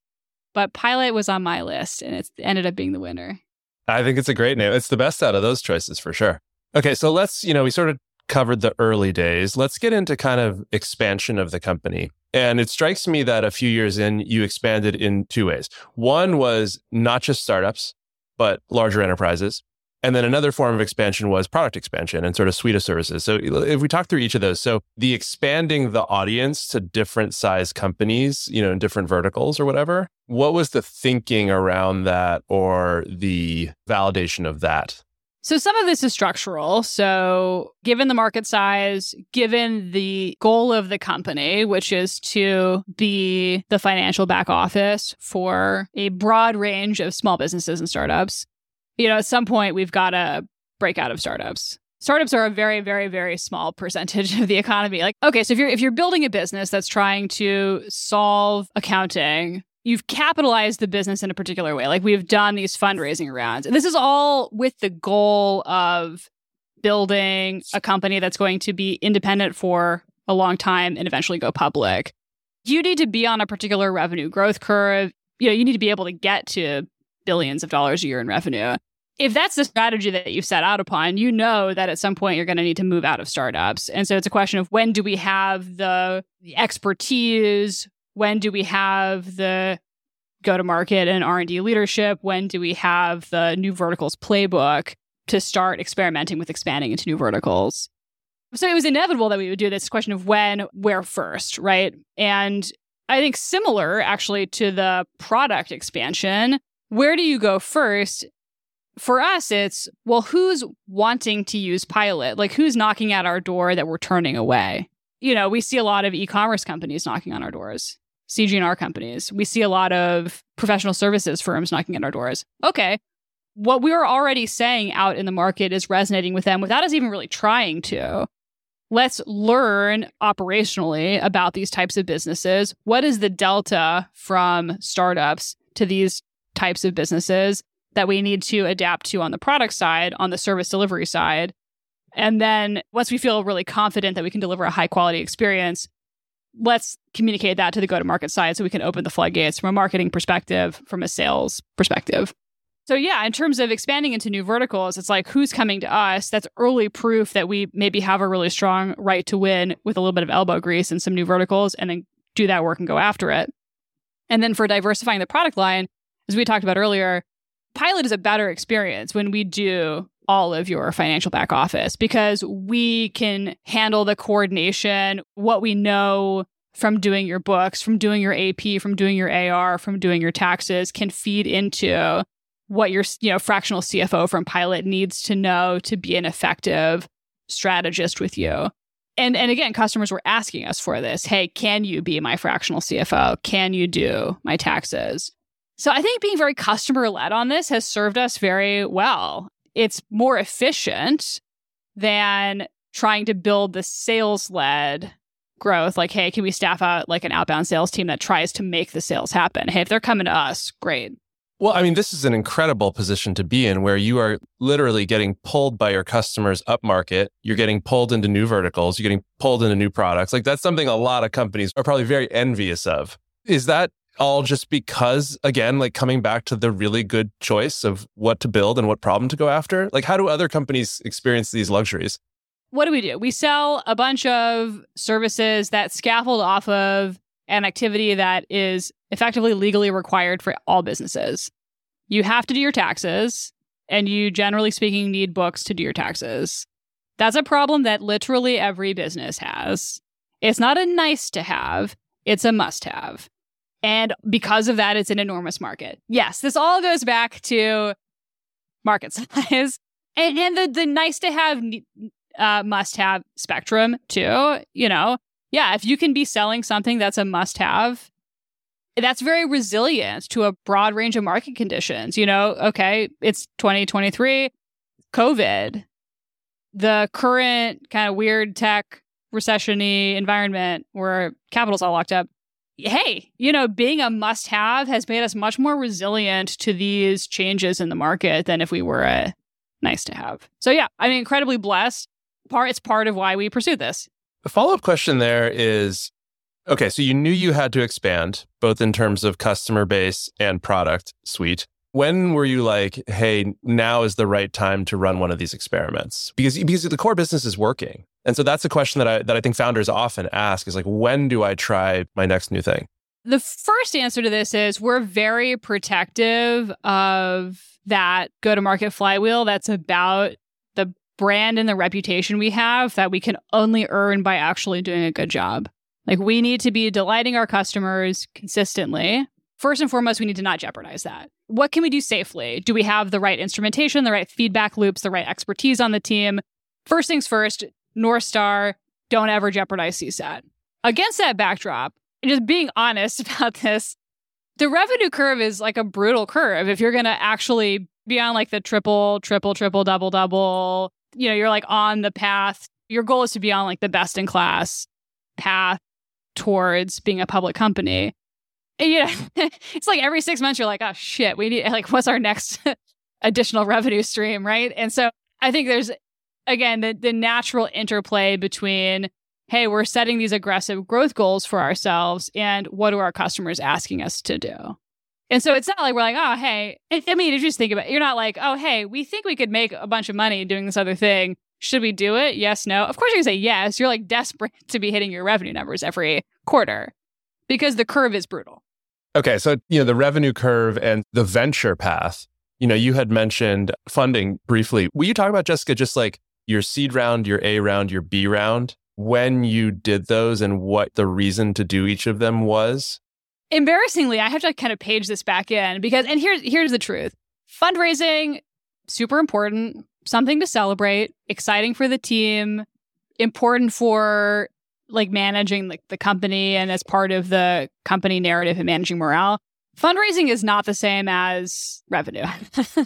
but Pilot was on my list and it ended up being the winner. I think it's a great name. It's the best out of those choices for sure. Okay, so let's, you know, we sort of covered the early days. Let's get into kind of expansion of the company. And it strikes me that a few years in, you expanded in two ways. One was not just startups, but larger enterprises. And then another form of expansion was product expansion and sort of suite of services. So if we talk through each of those, so the expanding the audience to different size companies, you know, in different verticals or whatever, what was the thinking around that or the validation of that? So some of this is structural. So given the market size, given the goal of the company, which is to be the financial back office for a broad range of small businesses and startups, you know, at some point we've got to break out of startups. Startups are a very, very, very small percentage of the economy. Like, okay, so if you're if you're building a business that's trying to solve accounting, you've capitalized the business in a particular way. Like we've done these fundraising rounds. And this is all with the goal of building a company that's going to be independent for a long time and eventually go public. You need to be on a particular revenue growth curve. You know, you need to be able to get to billions of dollars a year in revenue. If that's the strategy that you've set out upon, you know that at some point you're going to need to move out of startups. And so it's a question of when do we have the expertise? When do we have the go to market and R&D leadership? When do we have the new verticals playbook to start experimenting with expanding into new verticals? So it was inevitable that we would do this question of when, where first, right? And I think similar actually to the product expansion, where do you go first? For us, it's well, who's wanting to use Pilot? Like, who's knocking at our door that we're turning away? You know, we see a lot of e commerce companies knocking on our doors, CG&R companies. We see a lot of professional services firms knocking at our doors. Okay. What we are already saying out in the market is resonating with them without us even really trying to. let's learn operationally about these types of businesses. What is the delta from startups to these types of businesses that we need to adapt to on the product side, on the service delivery side? And then once we feel really confident that we can deliver a high quality experience, let's communicate that to the go to market side so we can open the floodgates from a marketing perspective, from a sales perspective. So, yeah, in terms of expanding into new verticals, it's like who's coming to us? That's early proof that we maybe have a really strong right to win with a little bit of elbow grease in some new verticals and then do that work and go after it. And then for diversifying the product line, as we talked about earlier, Pilot is a better experience when we do all of your financial back office because we can handle the coordination, what we know from doing your books, from doing your AP, from doing your AR, from doing your taxes can feed into what your you know fractional CFO from Pilot needs to know to be an effective strategist with you. And and again, customers were asking us for this. Hey, can you be my fractional CFO? Can you do my taxes? So I think being very customer led on this has served us very well. It's more efficient than trying to build the sales led growth. Like, hey, can we staff out like an outbound sales team that tries to make the sales happen? Hey, if they're coming to us, great. Well, I mean, this is an incredible position to be in where you are literally getting pulled by your customers up market. You're getting pulled into new verticals. You're getting pulled into new products. Like that's something a lot of companies are probably very envious of. Is that all just because, again, like coming back to the really good choice of what to build and what problem to go after? Like, how do other companies experience these luxuries? What do we do? We sell a bunch of services that scaffold off of an activity that is effectively legally required for all businesses. You have to do your taxes, and you generally speaking need books to do your taxes. That's a problem that literally every business has. It's not a nice to have, it's a must have. And because of that, it's an enormous market. Yes, this all goes back to market size and, and the, the nice to have, uh, must have spectrum too. You know, yeah, if you can be selling something that's a must have, that's very resilient to a broad range of market conditions. You know, okay, it's 2023, COVID, the current kind of weird tech recessiony environment where capital's all locked up. Hey, you know, being a must have has made us much more resilient to these changes in the market than if we were a nice to have. So yeah, I'm incredibly blessed. Part it's part of why we pursued this. The follow up question there is okay, so you knew you had to expand both in terms of customer base and product suite. When were you like, hey, now is the right time to run one of these experiments? Because, because the core business is working. And so that's a question that I, that I think founders often ask is like, when do I try my next new thing? The first answer to this is we're very protective of that go to market flywheel that's about the brand and the reputation we have that we can only earn by actually doing a good job. Like we need to be delighting our customers consistently. First and foremost, we need to not jeopardize that. What can we do safely? Do we have the right instrumentation, the right feedback loops, the right expertise on the team? First things first, North Star, don't ever jeopardize CSAT. Against that backdrop, and just being honest about this, the revenue curve is like a brutal curve. If you're going to actually be on like the triple, triple, triple, double, double you know, you're like on the path. Your goal is to be on like the best in class path towards being a public company. You know, it's like every six months you're like, oh shit, we need like what's our next additional revenue stream, right? And so I think there's again the the natural interplay between hey, we're setting these aggressive growth goals for ourselves and what are our customers asking us to do? And so it's not like we're like, oh, hey, I mean, if you just think about it, you're not like, oh, hey, we think we could make a bunch of money doing this other thing. Should we do it? Yes, no. Of course, to say yes. You're like desperate to be hitting your revenue numbers every quarter because the curve is brutal. Okay. So, you know, the revenue curve and the venture path, you know, you had mentioned funding briefly. Will you talk about, Jessica, just like your seed round, your A round, your B round, when you did those and what the reason to do each of them was? embarrassingly, I have to kind of page this back in because, and here's here's the truth: fundraising, super important, something to celebrate, exciting for the team, important for like managing like the company and as part of the company narrative and managing morale. Fundraising is not the same as revenue.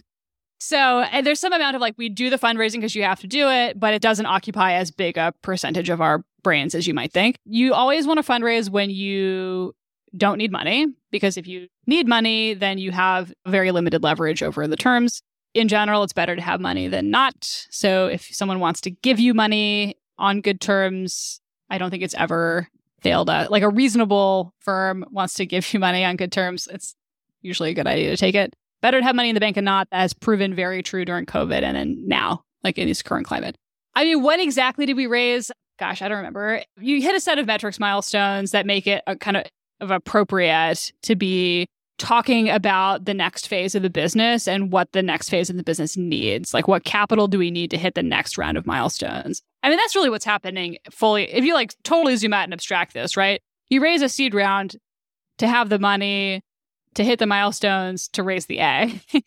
So there's some amount of like we do the fundraising because you have to do it, but it doesn't occupy as big a percentage of our brains as you might think. You always want to fundraise when you don't need money because if you need money, then you have very limited leverage over the terms. In general, it's better to have money than not. So if someone wants to give you money on good terms, I don't think it's ever failed. At, like a reasonable firm wants to give you money on good terms, it's usually a good idea to take it. Better to have money in the bank and not. That has proven very true during COVID and then now, like in this current climate. I mean, what exactly did we raise? Gosh, I don't remember. You hit a set of metrics milestones that make it a kind of, of appropriate to be talking about the next phase of the business and what the next phase of the business needs. Like, what capital do we need to hit the next round of milestones? I mean, that's really what's happening fully. If you like totally zoom out and abstract this, right? You raise a seed round to have the money to hit the milestones to raise the A.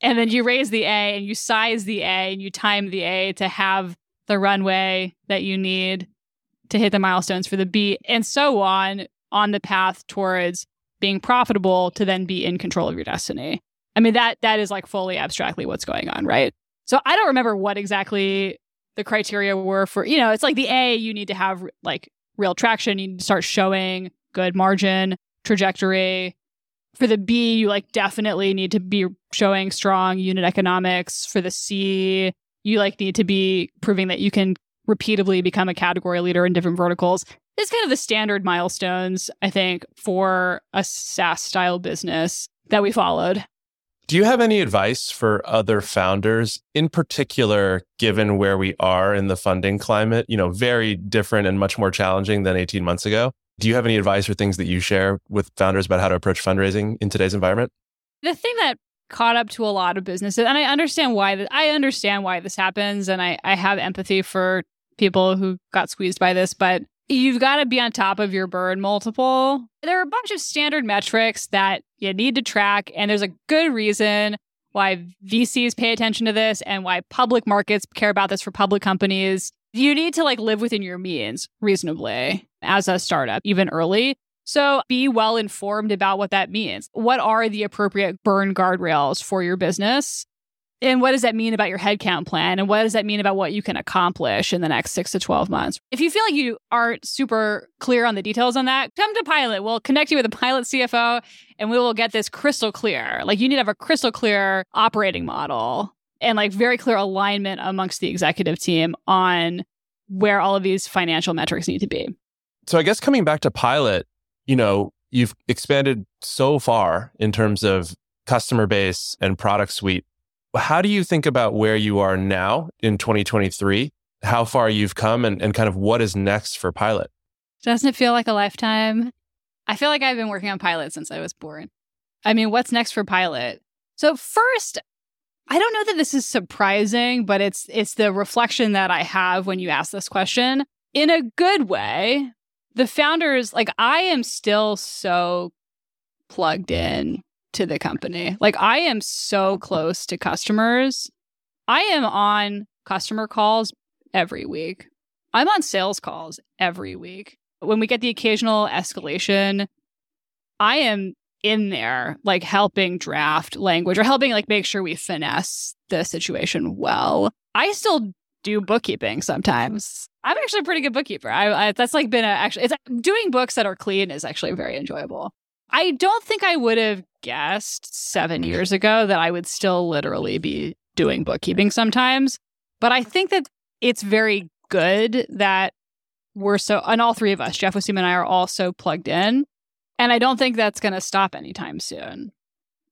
and then you raise the A and you size the A and you time the A to have the runway that you need to hit the milestones for the B and so on on the path towards being profitable to then be in control of your destiny. I mean that that is like fully abstractly what's going on, right? So I don't remember what exactly the criteria were for, you know, it's like the A you need to have like real traction, you need to start showing good margin trajectory for the B, you like definitely need to be showing strong unit economics. For the C, you like need to be proving that you can repeatedly become a category leader in different verticals. It's kind of the standard milestones, I think, for a SaaS style business that we followed. Do you have any advice for other founders, in particular, given where we are in the funding climate? You know, very different and much more challenging than 18 months ago. Do you have any advice or things that you share with founders about how to approach fundraising in today's environment? The thing that caught up to a lot of businesses, and I understand why th- I understand why this happens, and I, I have empathy for people who got squeezed by this, but you've got to be on top of your burn multiple. There are a bunch of standard metrics that you need to track, and there's a good reason why VCs pay attention to this and why public markets care about this for public companies you need to like live within your means reasonably as a startup, even early. So be well informed about what that means. What are the appropriate burn guardrails for your business? And what does that mean about your headcount plan? And what does that mean about what you can accomplish in the next six to 12 months? If you feel like you aren't super clear on the details on that, come to Pilot. We'll connect you with a Pilot CFO and we will get this crystal clear. Like you need to have a crystal clear operating model and like very clear alignment amongst the executive team on where all of these financial metrics need to be. So I guess coming back to pilot, you know, you've expanded so far in terms of customer base and product suite. How do you think about where you are now in 2023? How far you've come and, and kind of what is next for pilot? Doesn't it feel like a lifetime? I feel like I've been working on pilot since I was born. I mean, what's next for pilot? So first, I don't know that this is surprising, but it's it's the reflection that I have when you ask this question. In a good way, the founders like I am still so plugged in to the company. Like I am so close to customers. I am on customer calls every week. I'm on sales calls every week. When we get the occasional escalation, I am in there like helping draft language or helping like make sure we finesse the situation well. I still do bookkeeping sometimes. I'm actually a pretty good bookkeeper. I, I that's like been a actually it's doing books that are clean is actually very enjoyable. I don't think I would have guessed 7 years ago that I would still literally be doing bookkeeping sometimes, but I think that it's very good that we're so and all three of us, Jeff Waseem and I are all so plugged in and I don't think that's going to stop anytime soon.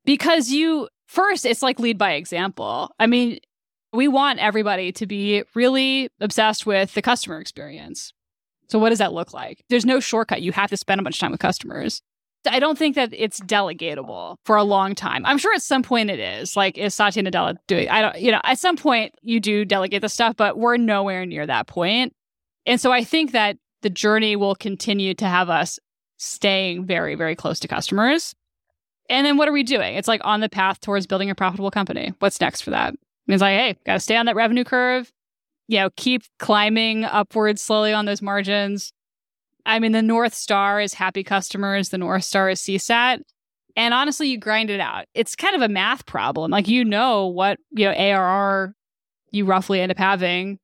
Because you, first, it's like lead by example. I mean, we want everybody to be really obsessed with the customer experience. So, what does that look like? There's no shortcut. You have to spend a bunch of time with customers. I don't think that it's delegatable for a long time. I'm sure at some point it is. Like, is Satya Nadella doing? I don't, you know, at some point you do delegate the stuff, but we're nowhere near that point. And so I think that the journey will continue to have us staying very, very close to customers. And then what are we doing? It's like on the path towards building a profitable company. What's next for that? It's like, hey, got to stay on that revenue curve. You know, keep climbing upwards slowly on those margins. I mean, the North Star is happy customers. The North Star is CSAT. And honestly, you grind it out. It's kind of a math problem. Like you know what, you know, ARR you roughly end up having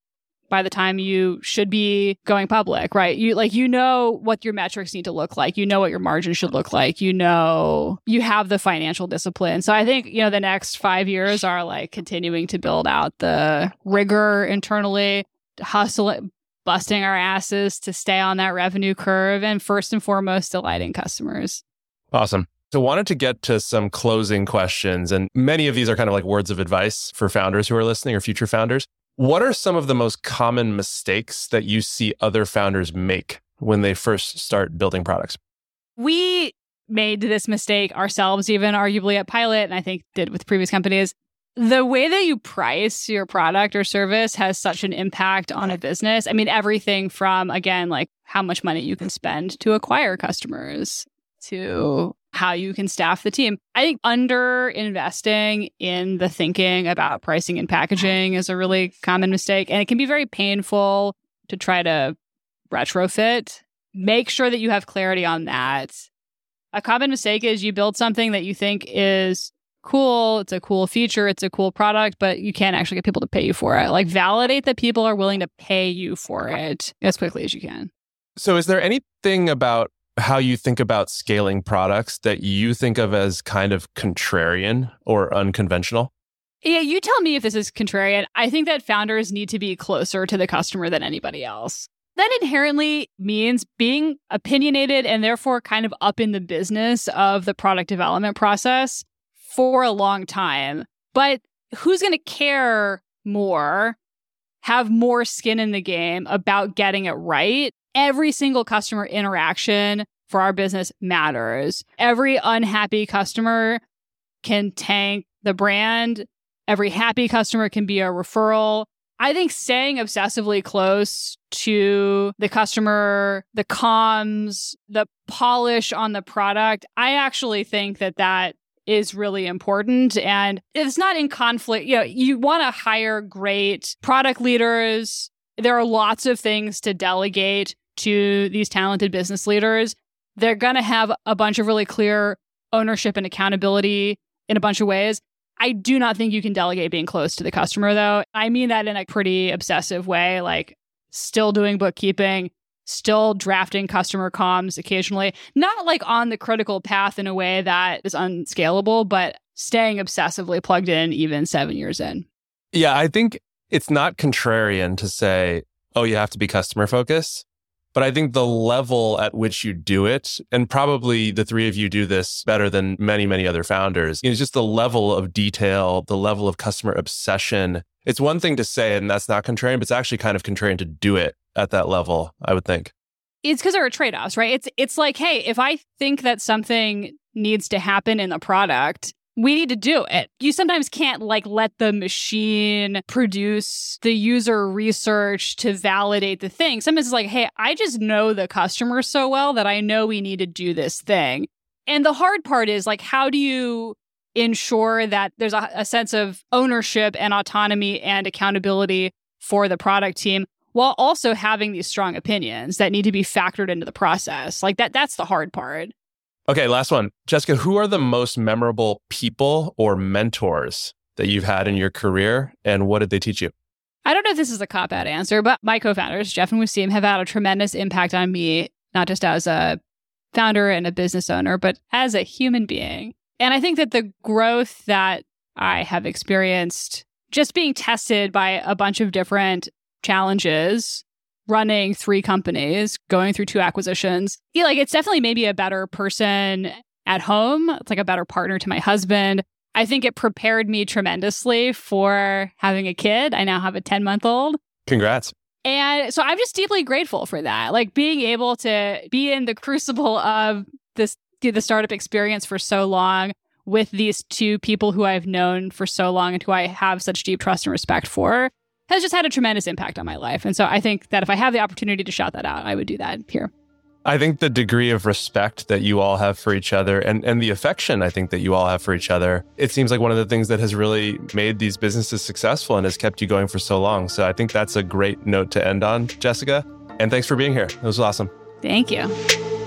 by the time you should be going public, right? You like you know what your metrics need to look like. You know what your margin should look like. You know you have the financial discipline. So I think, you know, the next 5 years are like continuing to build out the rigor internally, hustle busting our asses to stay on that revenue curve and first and foremost delighting customers. Awesome. So wanted to get to some closing questions and many of these are kind of like words of advice for founders who are listening or future founders. What are some of the most common mistakes that you see other founders make when they first start building products? We made this mistake ourselves, even arguably at Pilot, and I think did with previous companies. The way that you price your product or service has such an impact on a business. I mean, everything from, again, like how much money you can spend to acquire customers to how you can staff the team. I think under investing in the thinking about pricing and packaging is a really common mistake. And it can be very painful to try to retrofit. Make sure that you have clarity on that. A common mistake is you build something that you think is cool, it's a cool feature, it's a cool product, but you can't actually get people to pay you for it. Like validate that people are willing to pay you for it as quickly as you can. So is there anything about how you think about scaling products that you think of as kind of contrarian or unconventional? Yeah, you tell me if this is contrarian. I think that founders need to be closer to the customer than anybody else. That inherently means being opinionated and therefore kind of up in the business of the product development process for a long time. But who's going to care more, have more skin in the game about getting it right every single customer interaction for our business matters. Every unhappy customer can tank the brand. Every happy customer can be a referral. I think staying obsessively close to the customer, the comms, the polish on the product, I actually think that that is really important and it's not in conflict. You know, you want to hire great product leaders. There are lots of things to delegate to these talented business leaders, they're going to have a bunch of really clear ownership and accountability in a bunch of ways. I do not think you can delegate being close to the customer, though. I mean that in a pretty obsessive way, like still doing bookkeeping, still drafting customer comms occasionally, not like on the critical path in a way that is unscalable, but staying obsessively plugged in even seven years in. Yeah, I think it's not contrarian to say, oh, you have to be customer focused. But I think the level at which you do it, and probably the three of you do this better than many, many other founders, is just the level of detail, the level of customer obsession. It's one thing to say and that's not contrarian, but it's actually kind of contrarian to do it at that level, I would think. It's because there are trade offs, right? It's it's like, hey, if I think that something needs to happen in the product, we need to do it. You sometimes can't like let the machine produce the user research to validate the thing. Sometimes it's like, hey, I just know the customer so well that I know we need to do this thing. And the hard part is like, how do you ensure that there's a, a sense of ownership and autonomy and accountability for the product team while also having these strong opinions that need to be factored into the process? Like that, that's the hard part. Okay, last one. Jessica, who are the most memorable people or mentors that you've had in your career and what did they teach you? I don't know if this is a cop out answer, but my co founders, Jeff and Waseem, have had a tremendous impact on me, not just as a founder and a business owner, but as a human being. And I think that the growth that I have experienced just being tested by a bunch of different challenges running three companies, going through two acquisitions. Yeah, like it's definitely maybe a better person at home. It's like a better partner to my husband. I think it prepared me tremendously for having a kid. I now have a 10 month old. Congrats. And so I'm just deeply grateful for that. Like being able to be in the crucible of this the startup experience for so long with these two people who I've known for so long and who I have such deep trust and respect for has just had a tremendous impact on my life. And so I think that if I have the opportunity to shout that out, I would do that here. I think the degree of respect that you all have for each other and, and the affection I think that you all have for each other, it seems like one of the things that has really made these businesses successful and has kept you going for so long. So I think that's a great note to end on, Jessica. And thanks for being here. It was awesome. Thank you.